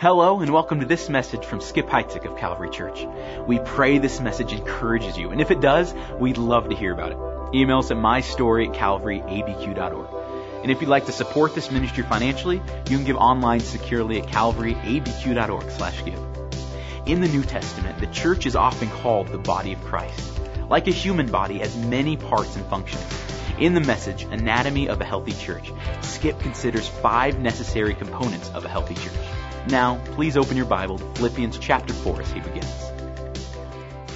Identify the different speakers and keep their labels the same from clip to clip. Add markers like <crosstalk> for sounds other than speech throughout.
Speaker 1: Hello and welcome to this message from Skip Heitzig of Calvary Church. We pray this message encourages you, and if it does, we'd love to hear about it. Email us at mystory at calvaryabq.org. And if you'd like to support this ministry financially, you can give online securely at calvaryabq.org slash give. In the New Testament, the church is often called the body of Christ. Like a human body has many parts and functions. In the message, Anatomy of a Healthy Church, Skip considers five necessary components of a healthy church. Now, please open your Bible to Philippians chapter 4 as he begins.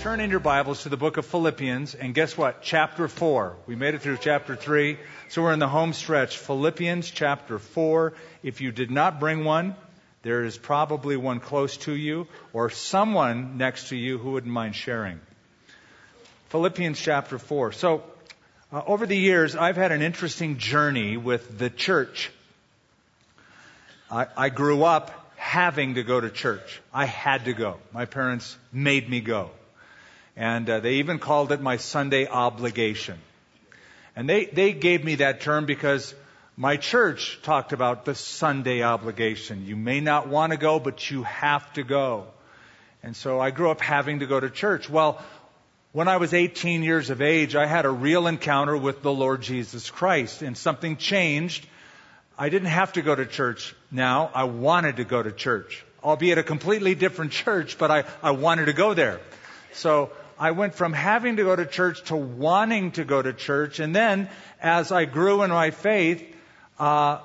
Speaker 2: Turn in your Bibles to the book of Philippians, and guess what? Chapter 4. We made it through chapter 3, so we're in the home stretch. Philippians chapter 4. If you did not bring one, there is probably one close to you or someone next to you who wouldn't mind sharing. Philippians chapter 4. So, uh, over the years, I've had an interesting journey with the church. I, I grew up having to go to church. I had to go. My parents made me go. And uh, they even called it my Sunday obligation. And they, they gave me that term because my church talked about the Sunday obligation. You may not want to go, but you have to go. And so I grew up having to go to church. Well, when I was 18 years of age, I had a real encounter with the Lord Jesus Christ, and something changed I didn't have to go to church now. I wanted to go to church, albeit a completely different <laughs> church, but I, I wanted to go there. So I went from having to go to church to wanting to go to church. And then as I grew in my faith, uh,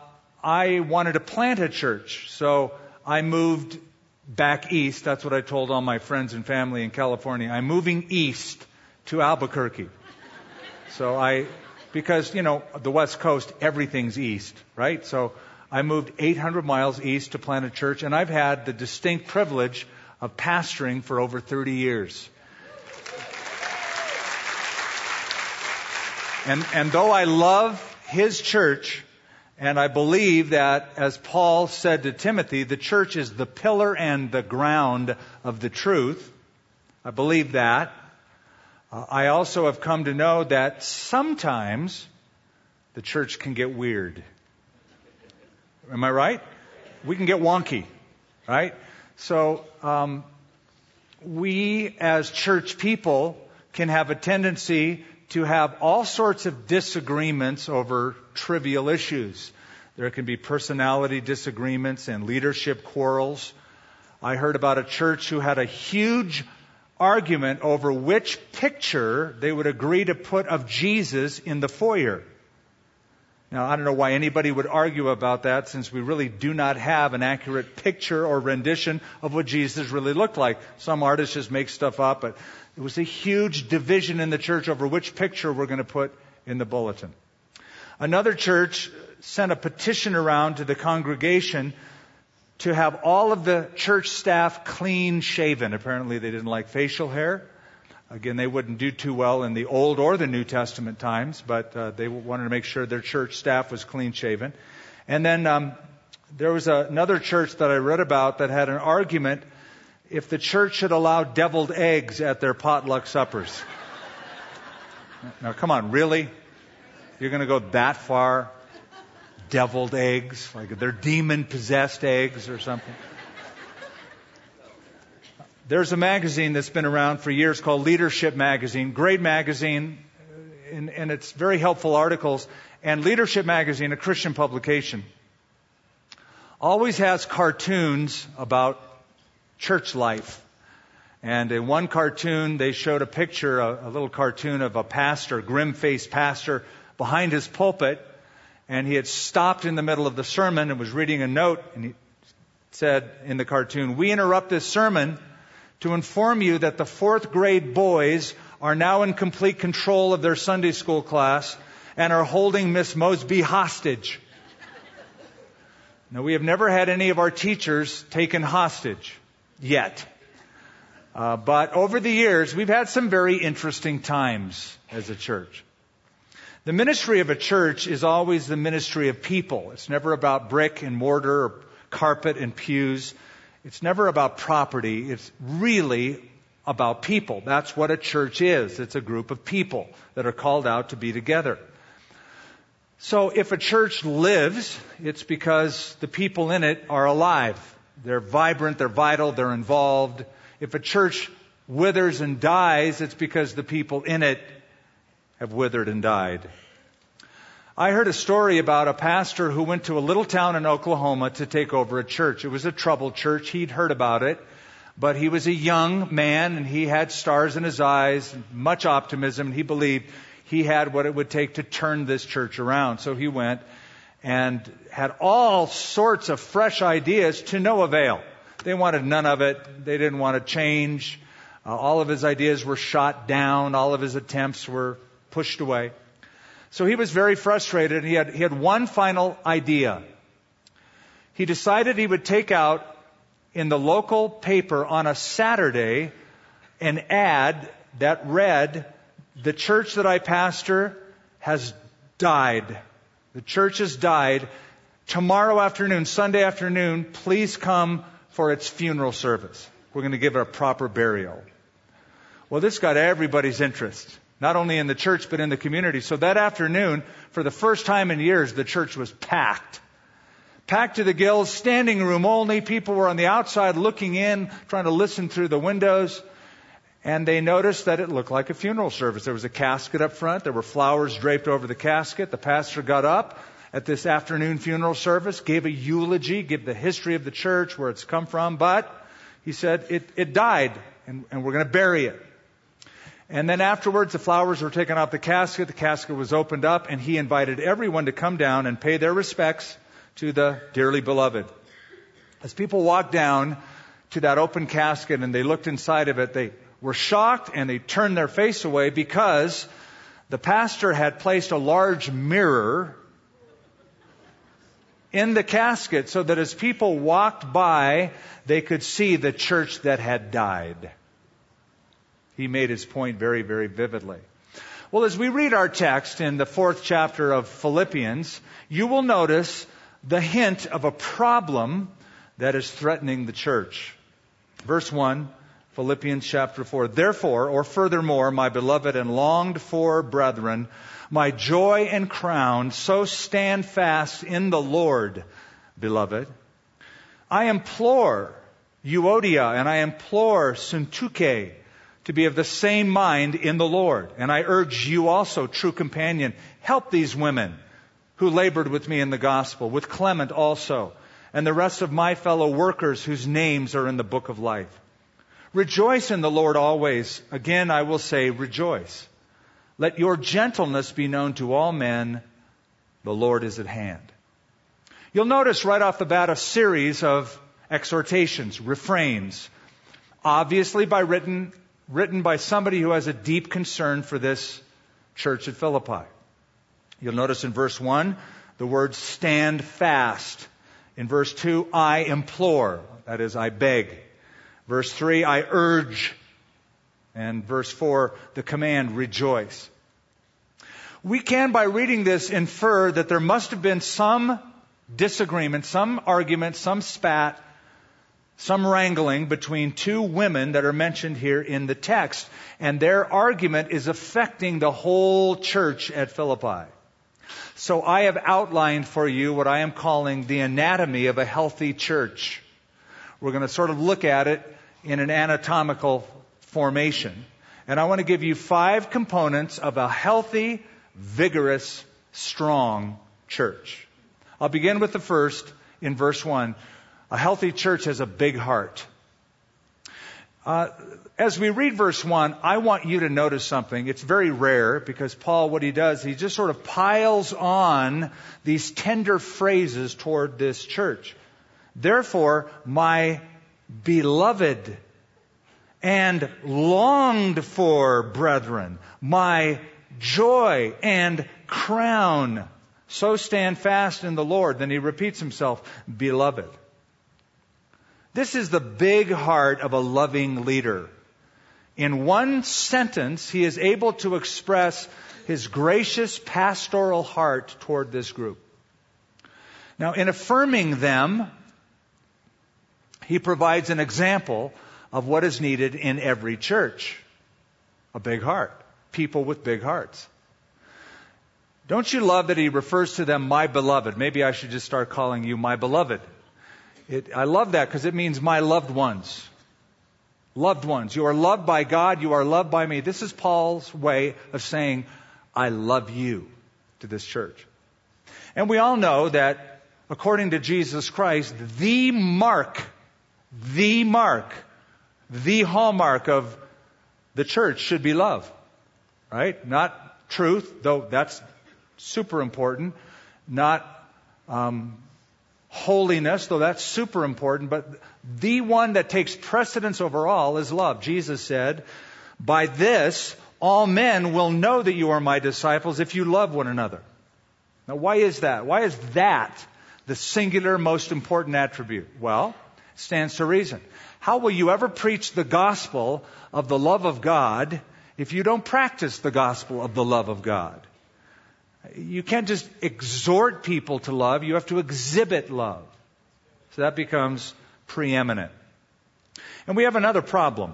Speaker 2: I wanted to plant a church. So I moved back east. That's what I told all my friends and family in California. I'm moving east to Albuquerque. So I because, you know, the West Coast, everything's east, right? So I moved 800 miles east to plant a church, and I've had the distinct privilege of pastoring for over 30 years. And, and though I love his church, and I believe that, as Paul said to Timothy, the church is the pillar and the ground of the truth. I believe that. Uh, I also have come to know that sometimes the church can get weird. Am I right? We can get wonky, right? So, um, we as church people can have a tendency to have all sorts of disagreements over trivial issues. There can be personality disagreements and leadership quarrels. I heard about a church who had a huge argument over which picture they would agree to put of Jesus in the foyer. Now, I don't know why anybody would argue about that since we really do not have an accurate picture or rendition of what Jesus really looked like. Some artists just make stuff up, but it was a huge division in the church over which picture we're going to put in the bulletin. Another church sent a petition around to the congregation to have all of the church staff clean shaven. Apparently, they didn't like facial hair. Again, they wouldn't do too well in the Old or the New Testament times, but uh, they wanted to make sure their church staff was clean shaven. And then um, there was a, another church that I read about that had an argument if the church should allow deviled eggs at their potluck suppers. <laughs> now, come on, really? You're going to go that far? Deviled eggs, like they're demon possessed eggs or something. There's a magazine that's been around for years called Leadership Magazine. Great magazine, and, and it's very helpful articles. And Leadership Magazine, a Christian publication, always has cartoons about church life. And in one cartoon, they showed a picture, a, a little cartoon of a pastor, grim faced pastor, behind his pulpit and he had stopped in the middle of the sermon and was reading a note, and he said in the cartoon, We interrupt this sermon to inform you that the fourth grade boys are now in complete control of their Sunday school class and are holding Miss Mosby hostage. Now, we have never had any of our teachers taken hostage yet. Uh, but over the years, we've had some very interesting times as a church. The ministry of a church is always the ministry of people. It's never about brick and mortar or carpet and pews. It's never about property. It's really about people. That's what a church is. It's a group of people that are called out to be together. So if a church lives, it's because the people in it are alive. they're vibrant, they're vital, they're involved. If a church withers and dies, it's because the people in it have withered and died. I heard a story about a pastor who went to a little town in Oklahoma to take over a church. It was a troubled church. He'd heard about it, but he was a young man and he had stars in his eyes, much optimism. He believed he had what it would take to turn this church around. So he went and had all sorts of fresh ideas to no avail. They wanted none of it. They didn't want to change. Uh, all of his ideas were shot down. All of his attempts were pushed away. So he was very frustrated. He had, he had one final idea. He decided he would take out in the local paper on a Saturday an ad that read, The church that I pastor has died. The church has died. Tomorrow afternoon, Sunday afternoon, please come for its funeral service. We're going to give it a proper burial. Well, this got everybody's interest not only in the church, but in the community. So that afternoon, for the first time in years, the church was packed. Packed to the gills, standing room only. People were on the outside looking in, trying to listen through the windows. And they noticed that it looked like a funeral service. There was a casket up front. There were flowers draped over the casket. The pastor got up at this afternoon funeral service, gave a eulogy, gave the history of the church, where it's come from, but he said it, it died and, and we're going to bury it. And then afterwards, the flowers were taken off the casket. The casket was opened up, and he invited everyone to come down and pay their respects to the dearly beloved. As people walked down to that open casket and they looked inside of it, they were shocked and they turned their face away because the pastor had placed a large mirror in the casket so that as people walked by, they could see the church that had died. He made his point very, very vividly. Well, as we read our text in the fourth chapter of Philippians, you will notice the hint of a problem that is threatening the church. Verse 1, Philippians chapter 4. Therefore, or furthermore, my beloved and longed for brethren, my joy and crown, so stand fast in the Lord, beloved. I implore Euodia and I implore Syntyche to be of the same mind in the Lord. And I urge you also, true companion, help these women who labored with me in the gospel, with Clement also, and the rest of my fellow workers whose names are in the book of life. Rejoice in the Lord always. Again, I will say, rejoice. Let your gentleness be known to all men. The Lord is at hand. You'll notice right off the bat a series of exhortations, refrains, obviously by written written by somebody who has a deep concern for this church at Philippi. You'll notice in verse 1 the word stand fast. In verse 2, I implore. That is, I beg. Verse 3, I urge. And verse 4, the command, rejoice. We can, by reading this, infer that there must have been some disagreement, some argument, some spat some wrangling between two women that are mentioned here in the text, and their argument is affecting the whole church at Philippi. So I have outlined for you what I am calling the anatomy of a healthy church. We're going to sort of look at it in an anatomical formation. And I want to give you five components of a healthy, vigorous, strong church. I'll begin with the first in verse 1. A healthy church has a big heart. Uh, as we read verse 1, I want you to notice something. It's very rare because Paul, what he does, he just sort of piles on these tender phrases toward this church. Therefore, my beloved and longed for brethren, my joy and crown, so stand fast in the Lord. Then he repeats himself, beloved. This is the big heart of a loving leader. In one sentence, he is able to express his gracious pastoral heart toward this group. Now, in affirming them, he provides an example of what is needed in every church. A big heart. People with big hearts. Don't you love that he refers to them, my beloved? Maybe I should just start calling you my beloved. It, I love that because it means my loved ones. Loved ones. You are loved by God. You are loved by me. This is Paul's way of saying, I love you to this church. And we all know that according to Jesus Christ, the mark, the mark, the hallmark of the church should be love. Right? Not truth, though that's super important. Not um, holiness, though that's super important. But the one that takes precedence over all is love. Jesus said, By this, all men will know that you are my disciples if you love one another. Now, why is that? Why is that the singular most important attribute? Well, it stands to reason. How will you ever preach the gospel of the love of God if you don't practice the gospel of the love of God? You can't just exhort people to love, you have to exhibit love. So that becomes preeminent. And we have another problem,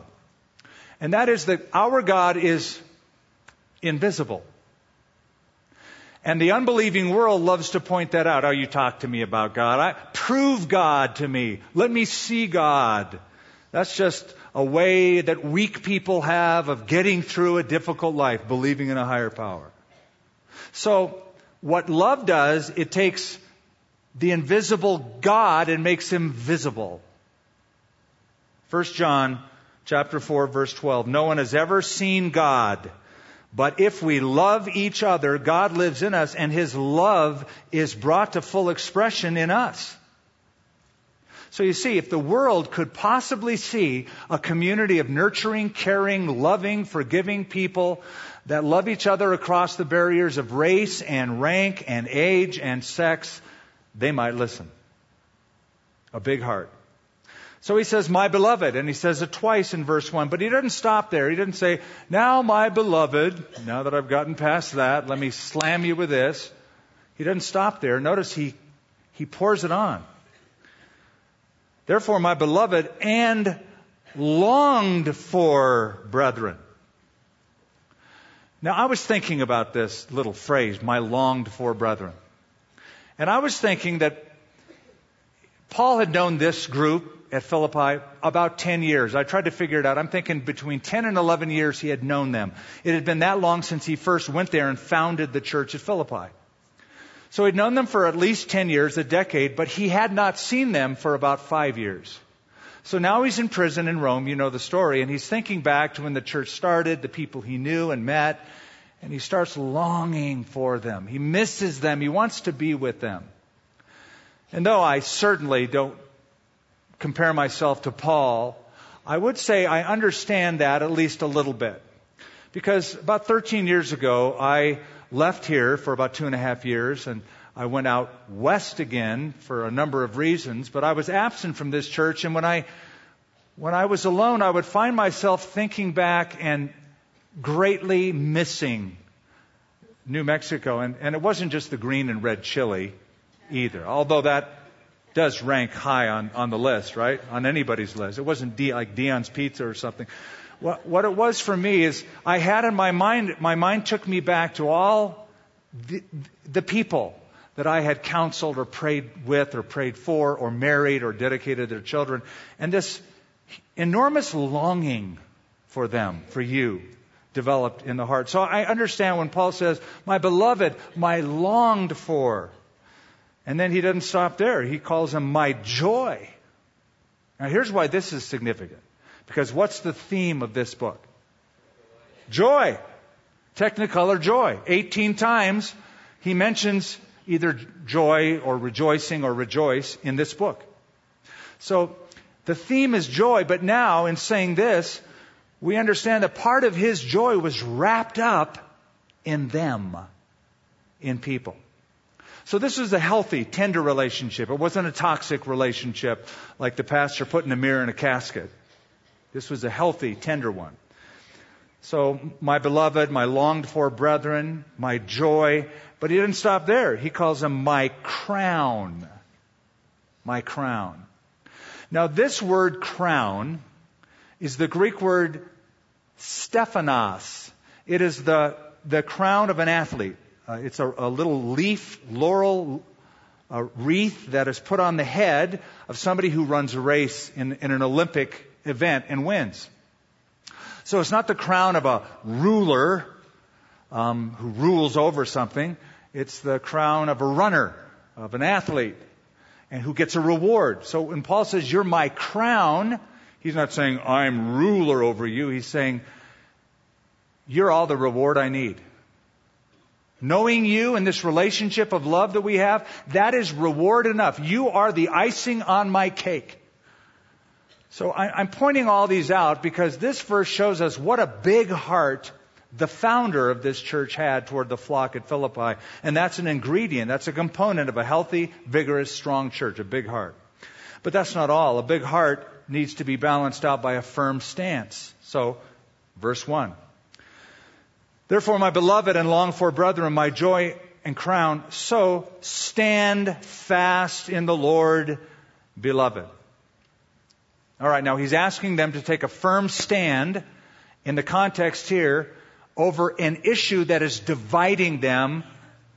Speaker 2: and that is that our God is invisible. And the unbelieving world loves to point that out. Oh, you talk to me about God. I, prove God to me. Let me see God. That's just a way that weak people have of getting through a difficult life, believing in a higher power. So, what love does, it takes the invisible God and makes him visible. 1 John chapter 4 verse 12. No one has ever seen God. But if we love each other, God lives in us and his love is brought to full expression in us. So you see, if the world could possibly see a community of nurturing, caring, loving, forgiving people that love each other across the barriers of race and rank and age and sex, they might listen. A big heart. So he says, my beloved, and he says it twice in verse 1, but he doesn't stop there. He doesn't say, now my beloved, now that I've gotten past that, let me slam you with this. He doesn't stop there. Notice he, he pours it on. Therefore, my beloved, and longed for brethren. Now, I was thinking about this little phrase, my longed for brethren. And I was thinking that Paul had known this group at Philippi about 10 years. I tried to figure it out. I'm thinking between 10 and 11 years he had known them. It had been that long since he first went there and founded the church at Philippi. So he'd known them for at least 10 years, a decade, but he had not seen them for about five years. So now he's in prison in Rome, you know the story, and he's thinking back to when the church started, the people he knew and met, and he starts longing for them. He misses them. He wants to be with them. And though I certainly don't compare myself to Paul, I would say I understand that at least a little bit. Because about 13 years ago, I left here for about two and a half years and I went out west again for a number of reasons, but I was absent from this church and when I when I was alone, I would find myself thinking back and greatly missing New Mexico. And, and it wasn't just the green and red chili either, although that does rank high on, on the list, right? On anybody's list. It wasn't like Dion's Pizza or something. What, what it was for me is I had in my mind, my mind took me back to all the, the people that I had counseled or prayed with or prayed for or married or dedicated their children. And this enormous longing for them, for you, developed in the heart. So I understand when Paul says, my beloved, my longed for. And then he doesn't stop there. He calls him my joy. Now here's why this is significant. Because what's the theme of this book? Joy. Technicolor joy. 18 times he mentions either joy or rejoicing or rejoice in this book. So the theme is joy, but now in saying this, we understand that part of his joy was wrapped up in them, in people. So this was a healthy, tender relationship. It wasn't a toxic relationship like the pastor putting a mirror in a casket. This was a healthy, tender one. So, my beloved, my longed for brethren, my joy. But he didn't stop there. He calls them my crown. My crown. Now, this word crown is the Greek word Stephanos. It is the, the crown of an athlete. Uh, it's a, a, little leaf, laurel a wreath that is put on the head of somebody who runs a race in, in an Olympic event and wins. So it's not the crown of a ruler um, who rules over something. It's the crown of a runner, of an athlete, and who gets a reward. So when Paul says, You're my crown, he's not saying, I'm ruler over you. He's saying, You're all the reward I need. Knowing you and this relationship of love that we have, that is reward enough. You are the icing on my cake. So I, am pointing all these out because this verse shows us what a big heart the founder of this church had toward the flock at Philippi. And that's an ingredient, that's a component of a healthy, vigorous, strong church, a big heart. But that's not all. A big heart needs to be balanced out by a firm stance. So, verse 1. Therefore, my beloved and longed for brethren, my joy and crown, so stand fast in the Lord, beloved. All right, now he's asking them to take a firm stand in the context here over an issue that is dividing them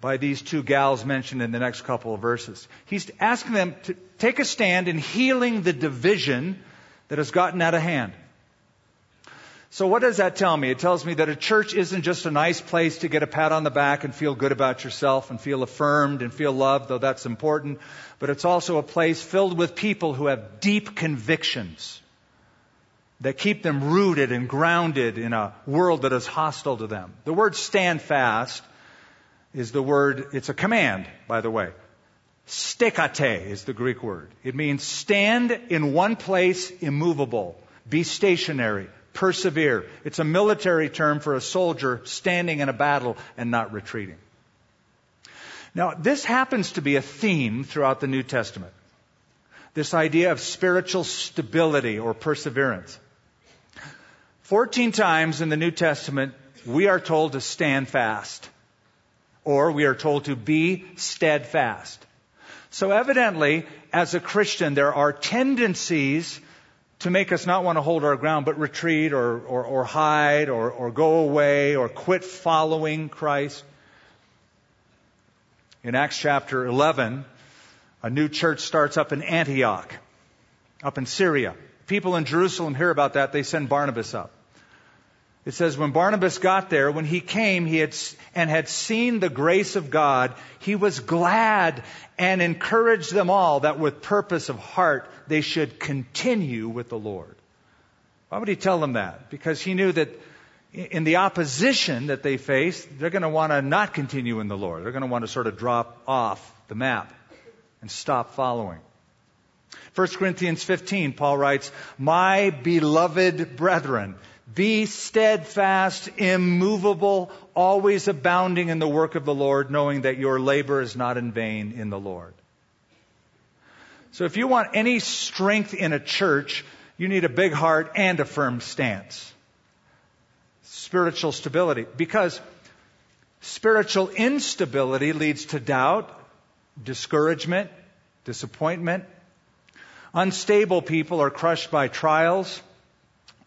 Speaker 2: by these two gals mentioned in the next couple of verses. He's asking them to take a stand in healing the division that has gotten out of hand. So what does that tell me? It tells me that a church isn't just a nice place to get a pat on the back and feel good about yourself and feel affirmed and feel loved, though that's important, but it's also a place filled with people who have deep convictions that keep them rooted and grounded in a world that is hostile to them. The word stand fast is the word, it's a command, by the way. Stekate is the Greek word. It means stand in one place immovable. Be stationary. Persevere. It's a military term for a soldier standing in a battle and not retreating. Now, this happens to be a theme throughout the New Testament. This idea of spiritual stability or perseverance. 14 times in the New Testament, we are told to stand fast, or we are told to be steadfast. So evidently, as a Christian, there are tendencies to make us not want to hold our ground, but retreat or, or, or hide or, or go away or quit following Christ. In Acts chapter 11, a new church starts up in Antioch, up in Syria. People in Jerusalem hear about that, they send Barnabas up. It says, when Barnabas got there, when he came he had, and had seen the grace of God, he was glad and encouraged them all that with purpose of heart they should continue with the Lord. Why would he tell them that? Because he knew that in the opposition that they face, they're going to want to not continue in the Lord. They're going to want to sort of drop off the map and stop following. 1 Corinthians 15, Paul writes, My beloved brethren, be steadfast, immovable, always abounding in the work of the Lord, knowing that your labor is not in vain in the Lord. So if you want any strength in a church, you need a big heart and a firm stance. Spiritual stability. Because spiritual instability leads to doubt, discouragement, disappointment. Unstable people are crushed by trials,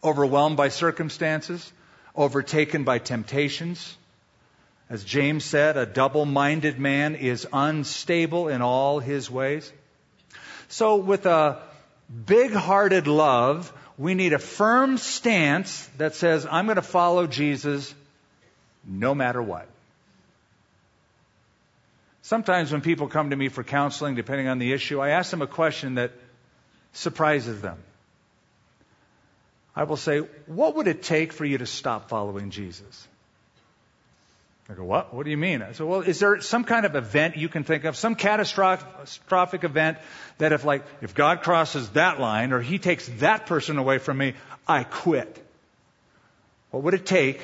Speaker 2: overwhelmed by circumstances, overtaken by temptations. As James said, a double minded man is unstable in all his ways. So, with a big hearted love, we need a firm stance that says, I'm going to follow Jesus no matter what. Sometimes when people come to me for counseling, depending on the issue, I ask them a question that surprises them. I will say, What would it take for you to stop following Jesus? I go, What? What do you mean? I said, Well, is there some kind of event you can think of, some catastrophic event that if, like, if God crosses that line or he takes that person away from me, I quit? What would it take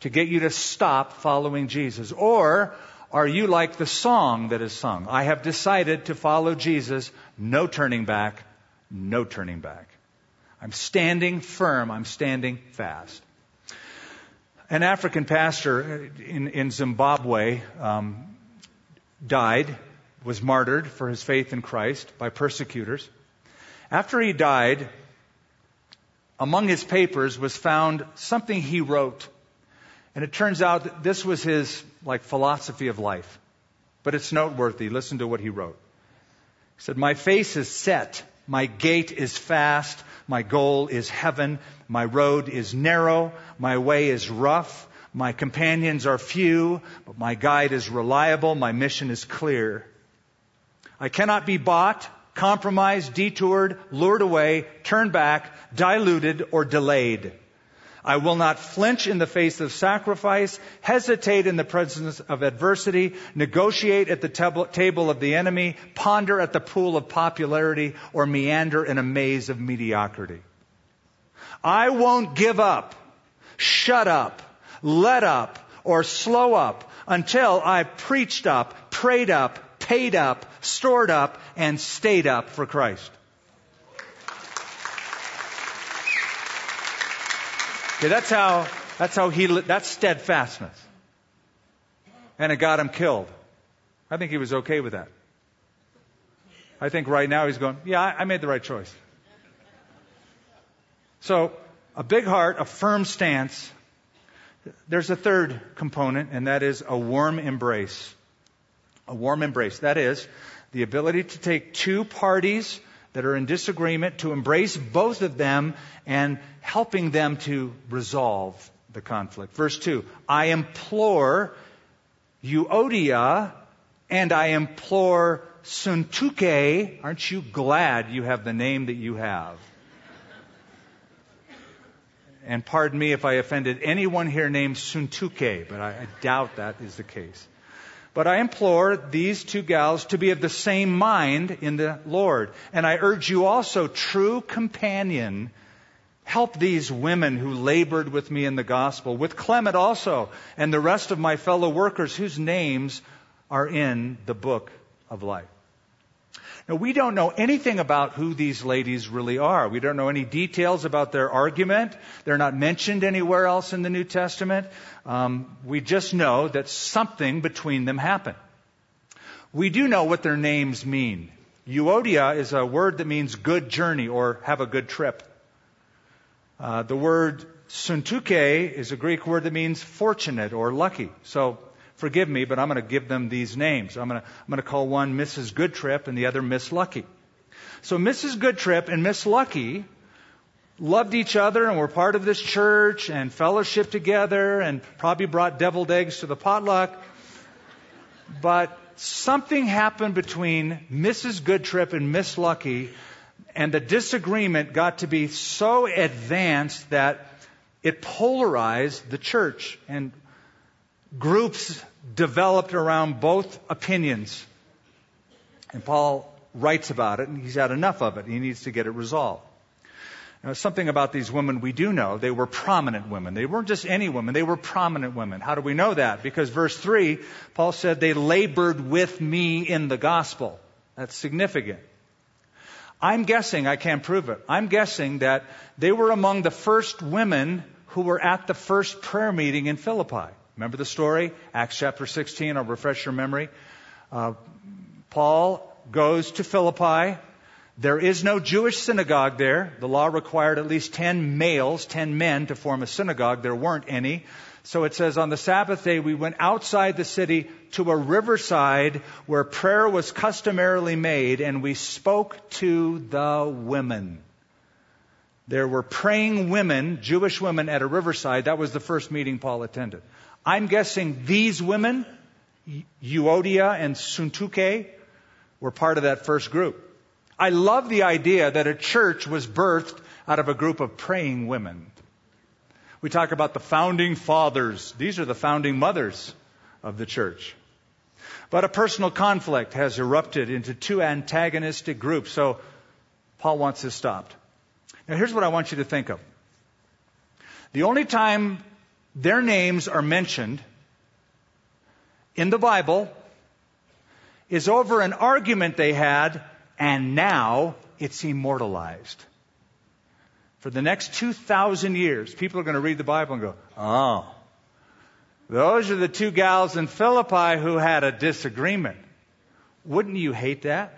Speaker 2: to get you to stop following Jesus? Or are you like the song that is sung? I have decided to follow Jesus, no turning back, no turning back. I'm standing firm. I'm standing fast. An African pastor in, in Zimbabwe um, died, was martyred for his faith in Christ by persecutors. After he died, among his papers was found something he wrote. And it turns out that this was his like philosophy of life. but it's noteworthy. Listen to what he wrote. He said, My face is set, my gait is fast, my goal is heaven, my road is narrow, my way is rough, my companions are few, but my guide is reliable, my mission is clear. I cannot be bought, compromised, detoured, lured away, turned back, diluted, or delayed. I will not flinch in the face of sacrifice, hesitate in the presence of adversity, negotiate at the table of the enemy, ponder at the pool of popularity, or meander in a maze of mediocrity. I won't give up, shut up, let up, or slow up until I've preached up, prayed up, paid up, stored up, and stayed up for Christ. Okay, that's how, that's how he, that's steadfastness. And it got him killed. I think he was okay with that. I think right now he's going, yeah, I made the right choice. So, a big heart, a firm stance. There's a third component, and that is a warm embrace. A warm embrace. That is the ability to take two parties that are in disagreement, to embrace both of them and helping them to resolve the conflict. Verse 2 I implore Euodia and I implore Syntyche. Aren't you glad you have the name that you have? And pardon me if I offended anyone here named Syntyche, but I, I doubt that is the case. But I implore these two gals to be of the same mind in the Lord. And I urge you also, true companion, help these women who labored with me in the gospel, with Clement also, and the rest of my fellow workers whose names are in the book of life. Now, we don't know anything about who these ladies really are. We don't know any details about their argument. They're not mentioned anywhere else in the New Testament. Um, we just know that something between them happened. We do know what their names mean. Euodia is a word that means good journey or have a good trip. Uh, the word suntuke is a Greek word that means fortunate or lucky. So forgive me, but I'm going to give them these names. I'm going to, I'm going to call one Mrs. Goodtrip and the other Miss Lucky. So Mrs. Goodtrip and Miss Lucky loved each other and were part of this church and fellowship together and probably brought deviled eggs to the potluck. But something happened between Mrs. Goodtrip and Miss Lucky, and the disagreement got to be so advanced that it polarized the church. And groups developed around both opinions. And Paul writes about it, and he's had enough of it. He needs to get it resolved. Now, something about these women we do know. They were prominent women. They weren't just any women, they were prominent women. How do we know that? Because verse 3, Paul said, They labored with me in the gospel. That's significant. I'm guessing, I can't prove it, I'm guessing that they were among the first women who were at the first prayer meeting in Philippi. Remember the story? Acts chapter 16, I'll refresh your memory. Uh, Paul goes to Philippi. There is no Jewish synagogue there. The law required at least 10 males, 10 men to form a synagogue. There weren't any. So it says on the Sabbath day, we went outside the city to a riverside where prayer was customarily made and we spoke to the women. There were praying women, Jewish women at a riverside. That was the first meeting Paul attended. I'm guessing these women, Euodia and Syntyche, were part of that first group. I love the idea that a church was birthed out of a group of praying women. We talk about the founding fathers. These are the founding mothers of the church. But a personal conflict has erupted into two antagonistic groups, so Paul wants this stopped. Now here's what I want you to think of. The only time their names are mentioned in the Bible is over an argument they had, and now it's immortalized. For the next 2,000 years, people are going to read the Bible and go, oh, those are the two gals in Philippi who had a disagreement. Wouldn't you hate that?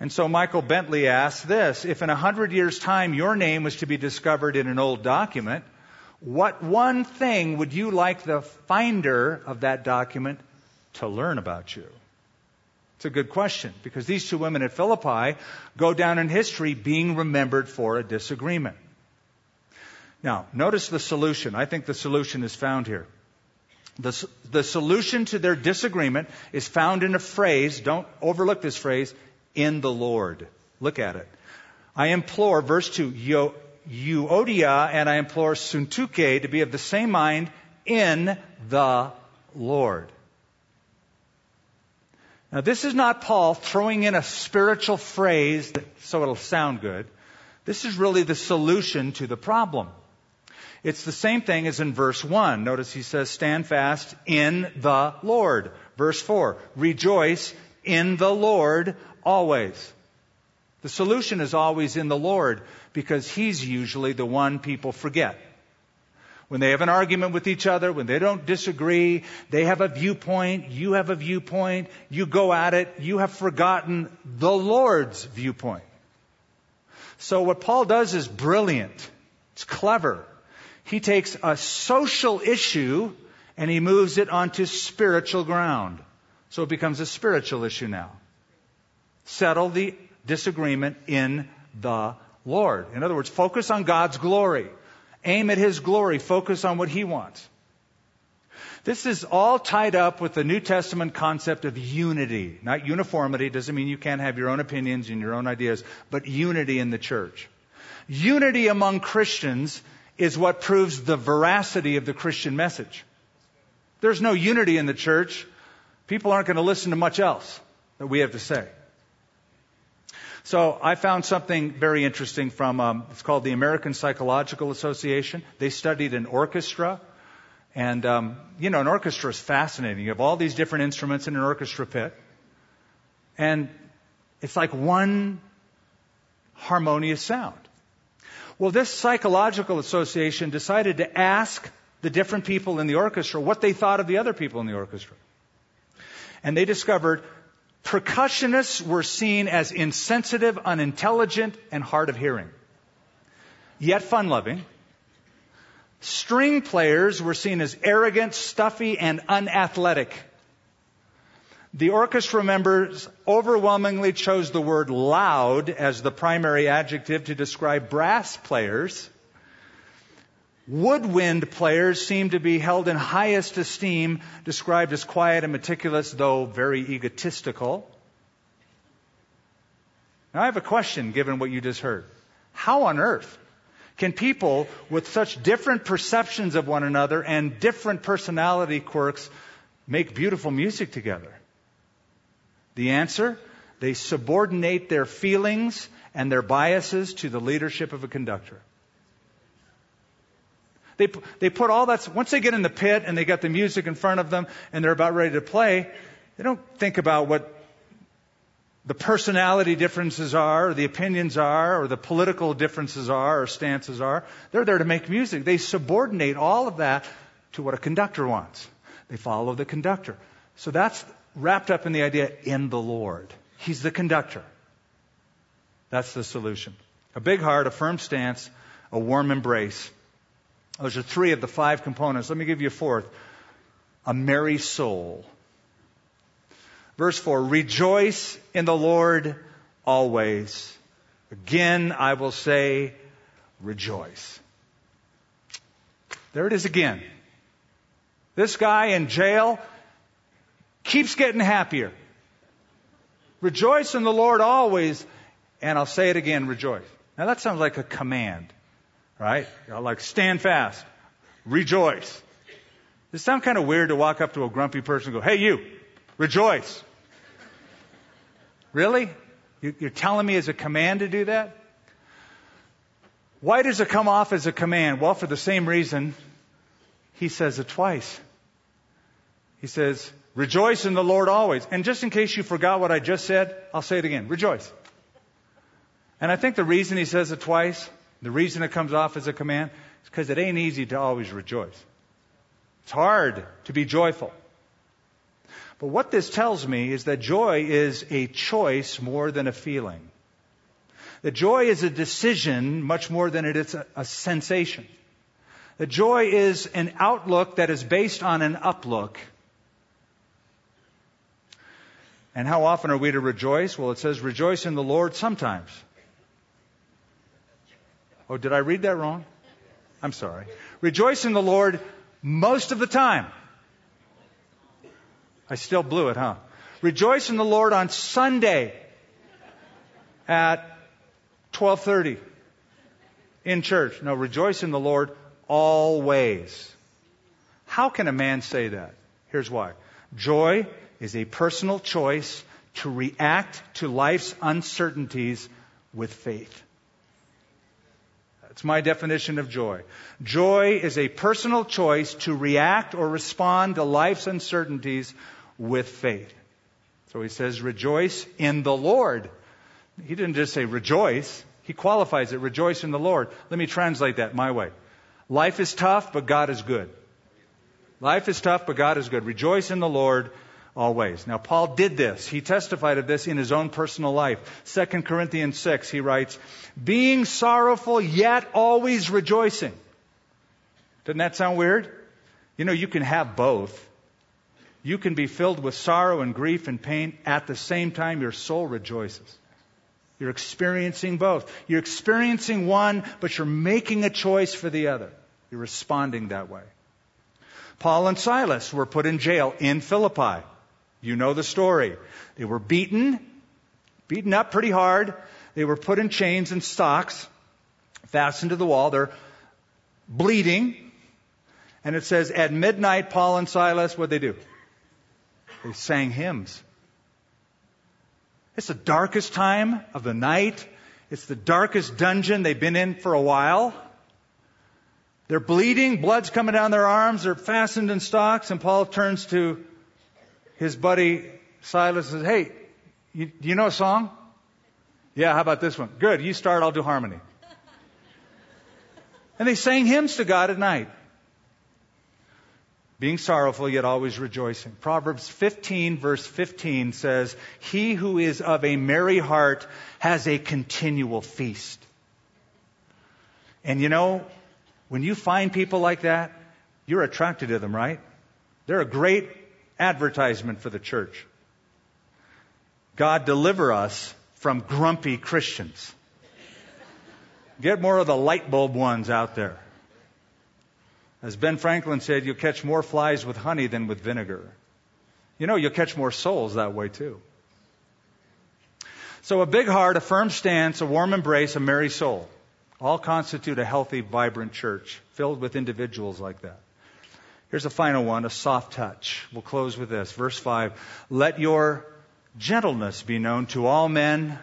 Speaker 2: And so Michael Bentley asks this If in a hundred years' time your name was to be discovered in an old document, what one thing would you like the finder of that document to learn about you? It's a good question because these two women at Philippi go down in history being remembered for a disagreement. Now, notice the solution. I think the solution is found here. The, the solution to their disagreement is found in a phrase, don't overlook this phrase, in the Lord. Look at it. I implore, verse 2, Euodia, and I implore Suntuke to be of the same mind in the Lord. Now, this is not Paul throwing in a spiritual phrase that, so it'll sound good. This is really the solution to the problem. It's the same thing as in verse 1. Notice he says, stand fast in the Lord. Verse 4, rejoice in the Lord always. The solution is always in the Lord because He's usually the one people forget. When they have an argument with each other, when they don't disagree, they have a viewpoint, you have a viewpoint, you go at it, you have forgotten the Lord's viewpoint. So what Paul does is brilliant. It's clever. He takes a social issue and he moves it onto spiritual ground. So it becomes a spiritual issue now. Settle the disagreement in the Lord. In other words, focus on God's glory. Aim at His glory. Focus on what He wants. This is all tied up with the New Testament concept of unity. Not uniformity, doesn't mean you can't have your own opinions and your own ideas, but unity in the church. Unity among Christians is what proves the veracity of the Christian message. There's no unity in the church. People aren't going to listen to much else that we have to say. So I found something very interesting from, um, it's called the American Psychological Association. They studied an orchestra. And, um, you know, an orchestra is fascinating. You have all these different instruments in an orchestra pit. And it's like one harmonious sound. Well, this psychological association decided to ask the different people in the orchestra what they thought of the other people in the orchestra. And they discovered percussionists were seen as insensitive, unintelligent, and hard of hearing, yet fun loving. String players were seen as arrogant, stuffy, and unathletic. The orchestra members overwhelmingly chose the word loud as the primary adjective to describe brass players. Woodwind players seem to be held in highest esteem, described as quiet and meticulous, though very egotistical. Now I have a question given what you just heard. How on earth can people with such different perceptions of one another and different personality quirks make beautiful music together? The answer? They subordinate their feelings and their biases to the leadership of a conductor. They, they put all that, once they get in the pit and they got the music in front of them and they're about ready to play, they don't think about what the personality differences are, or the opinions are, or the political differences are, or stances are. They're there to make music. They subordinate all of that to what a conductor wants. They follow the conductor. So that's wrapped up in the idea in the Lord. He's the conductor. That's the solution. A big heart, a firm stance, a warm embrace, those are three of the five components. Let me give you a fourth. A merry soul. Verse 4 Rejoice in the Lord always. Again, I will say, rejoice. There it is again. This guy in jail keeps getting happier. Rejoice in the Lord always. And I'll say it again, rejoice. Now that sounds like a command. Right? Like stand fast. Rejoice. Does it sound kind of weird to walk up to a grumpy person and go, hey you, rejoice? Really? You're telling me as a command to do that? Why does it come off as a command? Well, for the same reason he says it twice. He says, rejoice in the Lord always. And just in case you forgot what I just said, I'll say it again. Rejoice. And I think the reason he says it twice the reason it comes off as a command is because it ain't easy to always rejoice. It's hard to be joyful. But what this tells me is that joy is a choice more than a feeling. That joy is a decision much more than it is a, a sensation. That joy is an outlook that is based on an uplook. And how often are we to rejoice? Well, it says rejoice in the Lord sometimes. Oh, did I read that wrong? I'm sorry. Rejoice in the Lord most of the time. I still blew it, huh? Rejoice in the Lord on Sunday at 12:30 in church. No, rejoice in the Lord always. How can a man say that? Here's why. Joy is a personal choice to react to life's uncertainties with faith. That's my definition of joy. Joy is a personal choice to react or respond to life's uncertainties with faith. So he says, rejoice in the Lord. He didn't just say rejoice. He qualifies it, rejoice in the Lord. Let me translate that my way. Life is tough, but God is good. Life is tough, but God is good. Rejoice in the Lord always. Now, Paul did this. He testified of this in his own personal life. 2 Corinthians 6, he writes, being sorrowful, yet always rejoicing. Doesn't that sound weird? You know, you can have both. You can be filled with sorrow and grief and pain at the same time your soul rejoices. You're experiencing both. You're experiencing one, but you're making a choice for the other. You're responding that way. Paul and Silas were put in jail in Philippi. You know the story. They were beaten, beaten up pretty hard. They were put in chains and stocks, fastened to the wall. They're bleeding. And it says, at midnight, Paul and Silas, what they do? They sang hymns. It's the darkest time of the night. It's the darkest dungeon they've been in for a while. They're bleeding, blood's coming down their arms, they're fastened in stocks, and Paul turns to his buddy Silas says, Hey, you, do you know a song? Yeah, how about this one? Good, you start, I'll do harmony. And they sang hymns to God at night. Being sorrowful, yet always rejoicing. Proverbs 15, verse 15 says, He who is of a merry heart has a continual feast. And you know, when you find people like that, you're attracted to them, right? They're a great advertisement for the church. God deliver us from grumpy Christians. Get more of the light bulb ones out there. As Ben Franklin said, you'll catch more flies with honey than with vinegar. You know, you'll catch more souls that way too. So a big heart, a firm stance, a warm embrace, a merry soul all constitute a healthy, vibrant church filled with individuals like that. Here's a final one, a soft touch. We'll close with this. Verse 5. Let your gentleness be known to all men.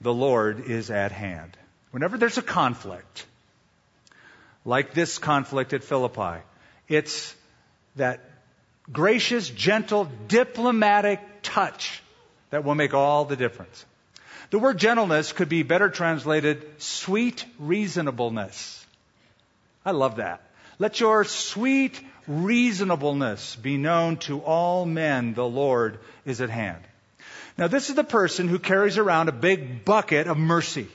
Speaker 2: The Lord is at hand. Whenever there's a conflict, like this conflict at Philippi, it's that gracious, gentle, diplomatic touch that will make all the difference. The word gentleness could be better translated sweet reasonableness. I love that. Let your sweet reasonableness be known to all men. The Lord is at hand. Now, this is the person who carries around a big bucket of mercy.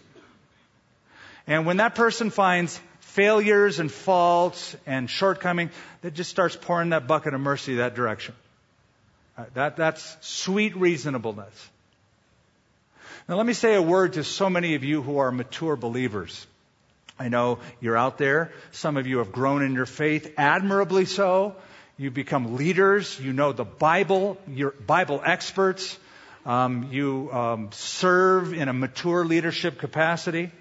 Speaker 2: And when that person finds failures and faults and shortcoming, that just starts pouring that bucket of mercy that direction. Uh, that, that's sweet reasonableness. Now, let me say a word to so many of you who are mature believers. I know you're out there. Some of you have grown in your faith, admirably so. You become leaders. You know the Bible. You're Bible experts. Um, you um, serve in a mature leadership capacity.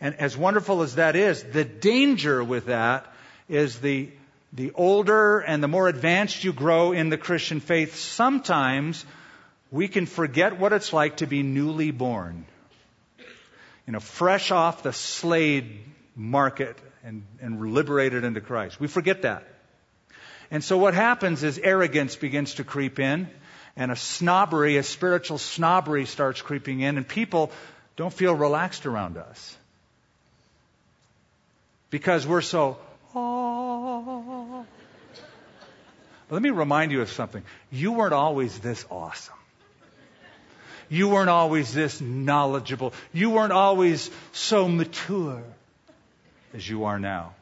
Speaker 2: And as wonderful as that is, the danger with that is the the older and the more advanced you grow in the Christian faith, sometimes we can forget what it's like to be newly born. You know, fresh off the slave market and, and liberated into Christ. We forget that. And so what happens is arrogance begins to creep in and a snobbery, a spiritual snobbery starts creeping in and people don't feel relaxed around us. Because we're so. Let me remind you of something. You weren't always this awesome. You weren't always this knowledgeable. You weren't always so mature as you are now.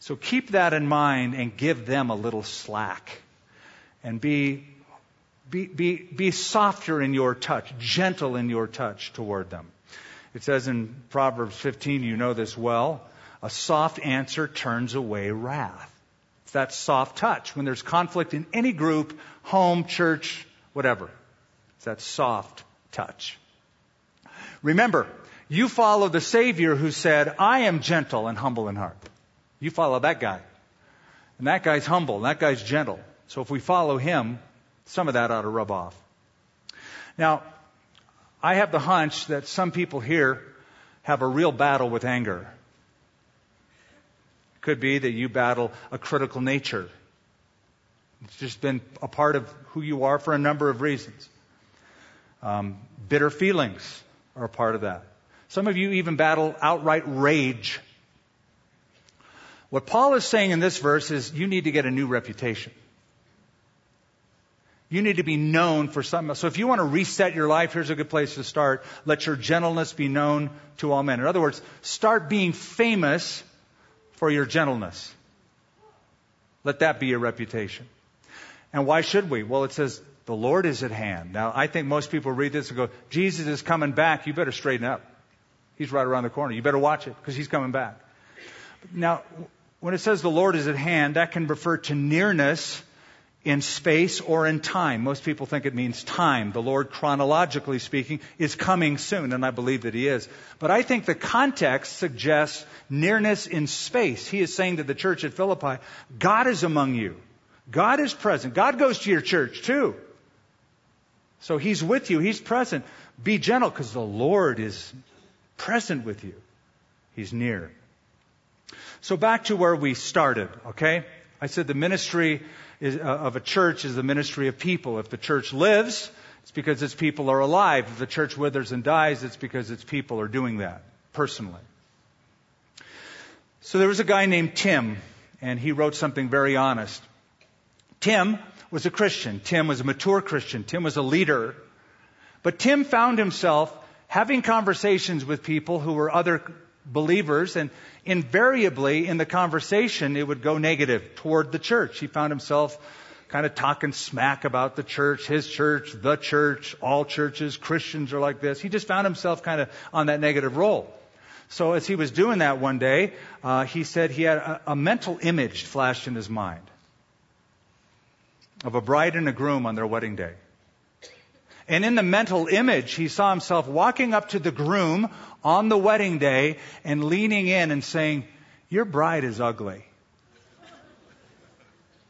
Speaker 2: So keep that in mind and give them a little slack and be Be, be, be softer in your touch, gentle in your touch toward them. It says in Proverbs 15, you know this well, a soft answer turns away wrath. It's that soft touch. When there's conflict in any group, home, church, whatever, it's that soft touch. Remember, you follow the Savior who said, I am gentle and humble in heart. You follow that guy. And that guy's humble, and that guy's gentle. So if we follow him, some of that ought to rub off. Now, I have the hunch that some people here have a real battle with anger. It could be that you battle a critical nature. It's just been a part of who you are for a number of reasons. Um, bitter feelings are a part of that. Some of you even battle outright rage. What Paul is saying in this verse is you need to get a new reputation. You need to be known for something. So if you want to reset your life, here's a good place to start. Let your gentleness be known to all men. In other words, start being famous for your gentleness. Let that be your reputation. And why should we? Well, it says the Lord is at hand. Now, I think most people read this and go, Jesus is coming back. You better straighten up. He's right around the corner. You better watch it because he's coming back. Now, when it says the Lord is at hand, that can refer to nearness in space or in time. Most people think it means time. The Lord, chronologically speaking, is coming soon, and I believe that He is. But I think the context suggests nearness in space. He is saying to the church at Philippi, God is among you. God is present. God goes to your church too. So He's with you. He's present. Be gentle because the Lord is present with you. He's near. So back to where we started, okay? I said the ministry is, uh, of a church is the ministry of people. If the church lives, it's because its people are alive. If the church withers and dies, it's because its people are doing that personally. So there was a guy named Tim, and he wrote something very honest. Tim was a Christian. Tim was a mature Christian. Tim was a leader. But Tim found himself having conversations with people who were other believers, and invariably in the conversation it would go negative toward the church. He found himself kind of talking smack about the church, his church, the church, all churches, Christians are like this. He just found himself kind of on that negative role. So as he was doing that one day, uh, he said he had a, a mental image flashed in his mind of a bride and a groom on their wedding day. And in the mental image, he saw himself walking up to the groom on the wedding day and leaning in and saying, Your bride is ugly.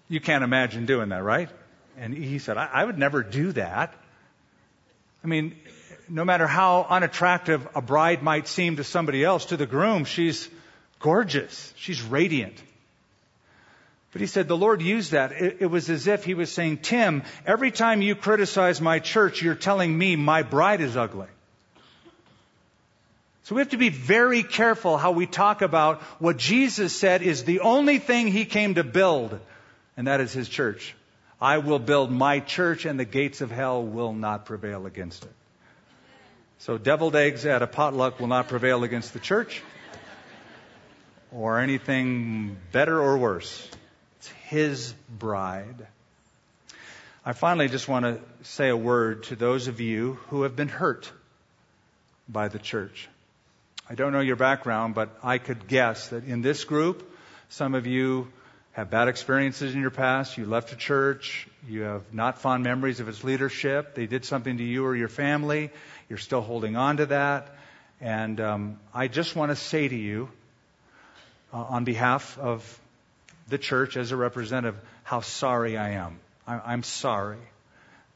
Speaker 2: You can't imagine doing that, right? And he said, I, I would never do that. I mean, no matter how unattractive a bride might seem to somebody else, to the groom, she's gorgeous. She's radiant. But he said the Lord used that. It, it, was as if he was saying, Tim, every time you criticize my church, you're telling me my bride is ugly. So we have to be very careful how we talk about what Jesus said is the only thing he came to build, and that is his church. I will build my church and the gates of hell will not prevail against it. So deviled eggs at a potluck will not prevail against the church or anything better or worse. His bride. I finally just want to say a word to those of you who have been hurt by the church. I don't know your background, but I could guess that in this group, some of you have bad experiences in your past. You left a church. You have not fond memories of its leadership. They did something to you or your family. You're still holding on to that. And um, I just want to say to you, uh, on behalf of the church as a representative, how sorry I am. I'm sorry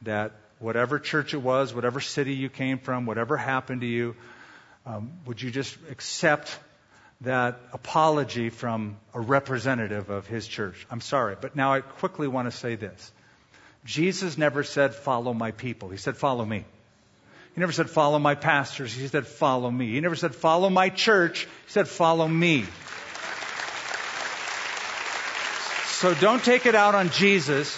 Speaker 2: that whatever church it was, whatever city you came from, whatever happened to you, um, would you just accept that apology from a representative of his church? I'm sorry, but now I quickly want to say this. Jesus never said, follow my people. He said, follow me. He never said, follow my pastors. He said, follow me. He never said, follow my church. He said, follow me. So don't take it out on Jesus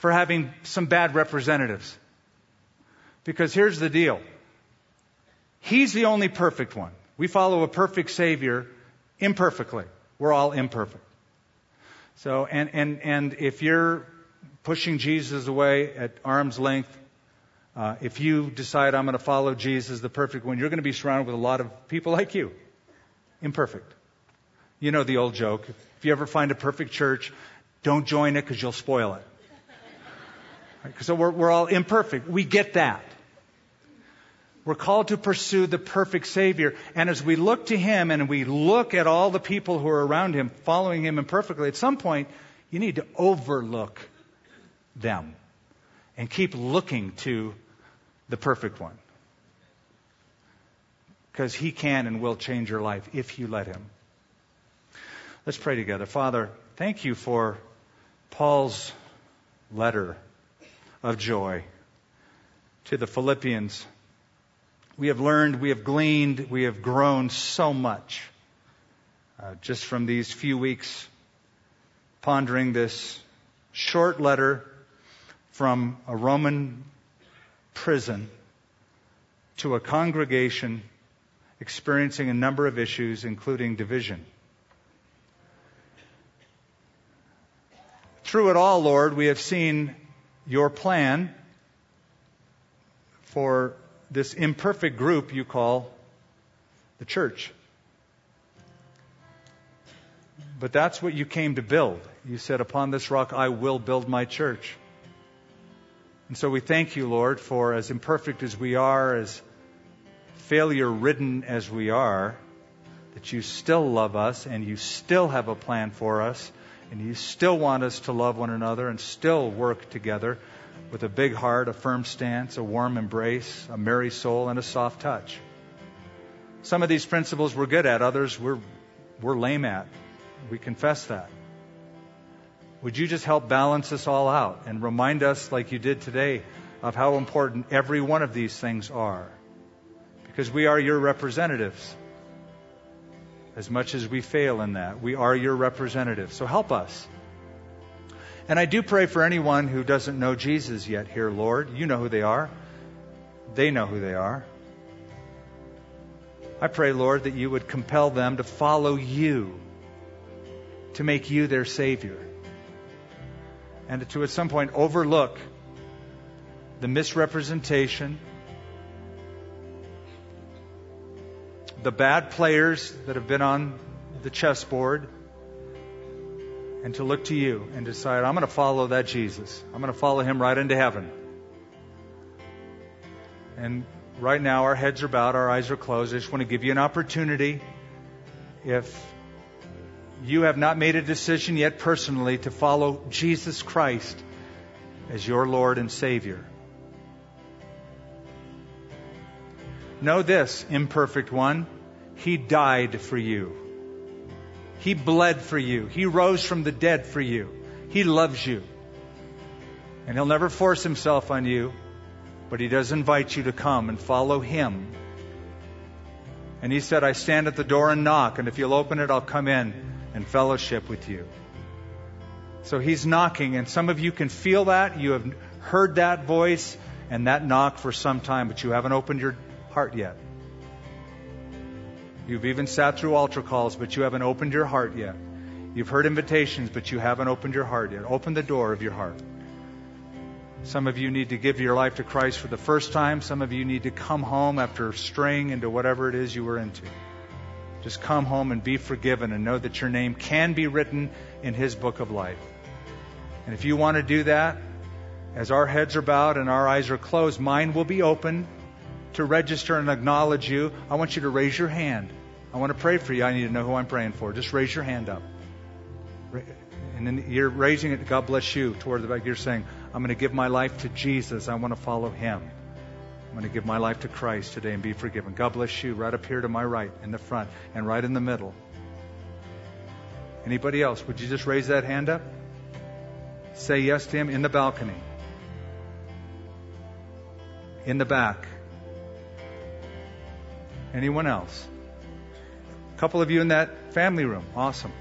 Speaker 2: for having some bad representatives. Because here's the deal. He's the only perfect one. We follow a perfect Savior imperfectly. We're all imperfect. So, and, and, and if you're pushing Jesus away at arm's length. Uh, if you decide I'm going to follow Jesus, the perfect one, you're going to be surrounded with a lot of people like you, imperfect. You know the old joke. If you ever find a perfect church, don't join it because you'll spoil it. Right? So we're, we're all imperfect. We get that. We're called to pursue the perfect Savior. And as we look to Him and we look at all the people who are around Him, following Him imperfectly, at some point, you need to overlook them and keep looking to the perfect one. Because He can and will change your life if you let Him. Let's pray together. Father, thank you for Paul's letter of joy to the Philippians. We have learned, we have gleaned, we have grown so much uh, just from these few weeks pondering this short letter from a Roman prison to a congregation experiencing a number of issues, including division. Through it all, Lord, we have seen your plan for this imperfect group you call the church. But that's what you came to build. You said, Upon this rock I will build my church. And so we thank you, Lord, for as imperfect as we are, as failure ridden as we are, that you still love us and you still have a plan for us and you still want us to love one another and still work together with a big heart, a firm stance, a warm embrace, a merry soul, and a soft touch. Some of these principles we're good at, others we're, we're lame at. We confess that. Would you just help balance us all out and remind us, like you did today, of how important every one of these things are? Because we are your representatives. As much as we fail in that, we are your representatives. So help us. And I do pray for anyone who doesn't know Jesus yet here, Lord. You know who they are. They know who they are. I pray, Lord, that you would compel them to follow you, to make you their Savior, and to at some point overlook the misrepresentation, the bad players that have been on the chessboard and to look to you and decide, I'm going to follow that Jesus. I'm going to follow him right into heaven. And right now, our heads are bowed, our eyes are closed. I just want to give you an opportunity. If you have not made a decision yet personally to follow Jesus Christ as your Lord and Savior, know this, imperfect one, He died for you. He bled for you. He rose from the dead for you. He loves you. And He'll never force Himself on you, but He does invite you to come and follow Him. And He said, I stand at the door and knock, and if you'll open it, I'll come in and fellowship with you. So He's knocking, and some of you can feel that. You have heard that voice and that knock for some time, but you haven't opened your heart yet. You've even sat through altar calls, but you haven't opened your heart yet. You've heard invitations, but you haven't opened your heart yet. Open the door of your heart. Some of you need to give your life to Christ for the first time. Some of you need to come home after straying into whatever it is you were into. Just come home and be forgiven and know that your name can be written in His book of life. And if you want to do that, as our heads are bowed and our eyes are closed, mine will be open to register and acknowledge you, I want you to raise your hand. I want to pray for you. I need to know who I'm praying for. Just raise your hand up. And then you're raising it, God bless you, toward the back. You're saying, I'm going to give my life to Jesus. I want to follow him. I'm going to give my life to Christ today and be forgiven. God bless you, right up here to my right, in the front, and right in the middle. Anybody else? Would you just raise that hand up? Say yes to him in the balcony. In the back. Anyone else? A couple of you in that family room. Awesome.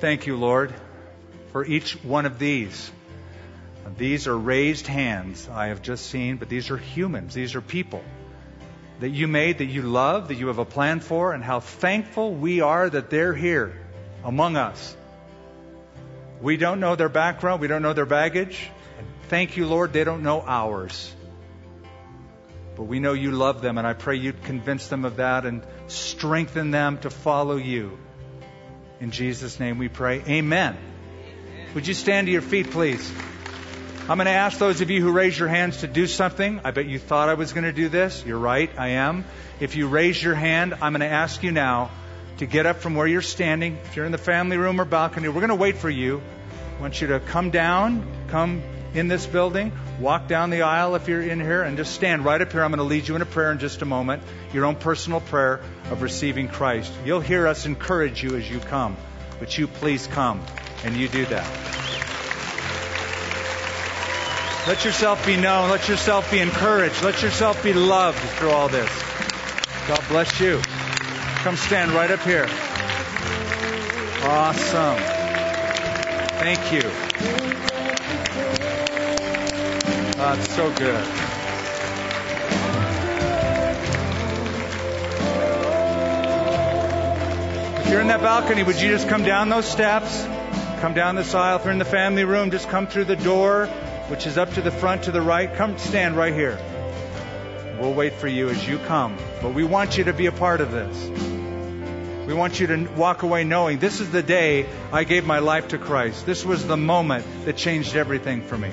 Speaker 2: Thank you, Lord, for each one of these. These are raised hands I have just seen, but these are humans. These are people that you made, that you love, that you have a plan for, and how thankful we are that they're here among us. We don't know their background, we don't know their baggage. Thank you, Lord, they don't know ours. But we know you love them, and I pray you'd convince them of that and strengthen them to follow you. In Jesus' name we pray. Amen. Would you stand to your feet, please? I'm going to ask those of you who raise your hands to do something. I bet you thought I was going to do this. You're right, I am. If you raise your hand, I'm going to ask you now to get up from where you're standing. If you're in the family room or balcony, we're going to wait for you. I want you to come down, come in this building, walk down the aisle if you're in here, and just stand right up here. I'm going to lead you in a prayer in just a moment, your own personal prayer of receiving Christ. You'll hear us encourage you as you come, but you please come and you do that. Let yourself be known. Let yourself be encouraged. Let yourself be loved through all this. God bless you. Come stand right up here. Awesome. Thank you. That's so good. If you're in that balcony, would you just come down those steps? Come down this aisle. If you're in the family room, just come through the door, which is up to the front to the right. Come stand right here. We'll wait for you as you come. But we want you to be a part of this. We want you to walk away knowing this is the day I gave my life to Christ. This was the moment that changed everything for me.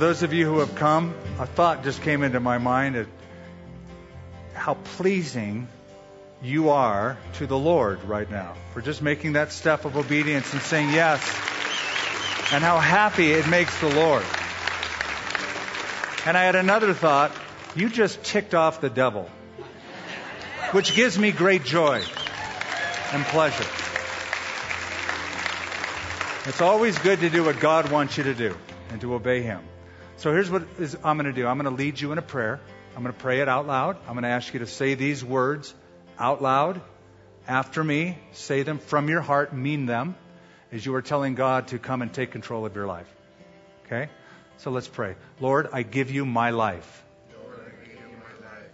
Speaker 2: Those of you who have come, a thought just came into my mind of how pleasing you are to the Lord right now for just making that step of obedience and saying yes, and how happy it makes the Lord. And I had another thought you just ticked off the devil, which gives me great joy and pleasure. It's always good to do what God wants you to do and to obey Him. So here's what is, I'm going to do I'm going to lead you in a prayer. I'm going to pray it out loud. I'm going to ask you to say these words out loud after me. Say them from your heart, mean them, as you are telling God to come and take control of your life. Okay? So let's pray. Lord, I give you my life.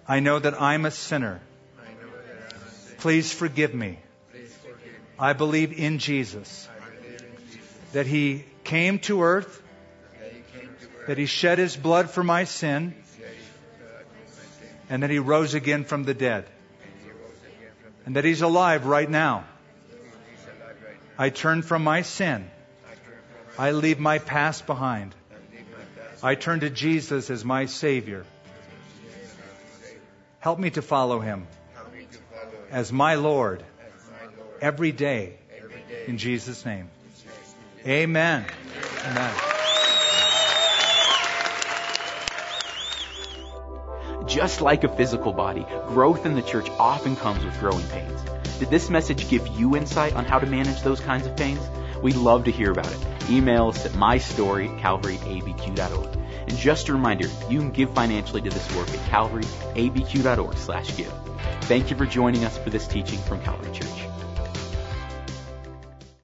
Speaker 2: I know that I'm a sinner. Please forgive me. I believe in Jesus. That he came to earth that he shed his blood for my sin, and that he rose again from the dead, and that he's alive right now. I turn from my sin. I leave my past behind. I turn to Jesus as my Savior. Help me to follow him as my Lord every day in Jesus' name. Amen. Amen.
Speaker 1: Just like a physical body, growth in the church often comes with growing pains. Did this message give you insight on how to manage those kinds of pains? We'd love to hear about it. Email us at mystory at calvaryabq.org. And just a reminder, you can give financially to this work at calvaryabq.org slash give. Thank you for joining us for this teaching from Calvary Church.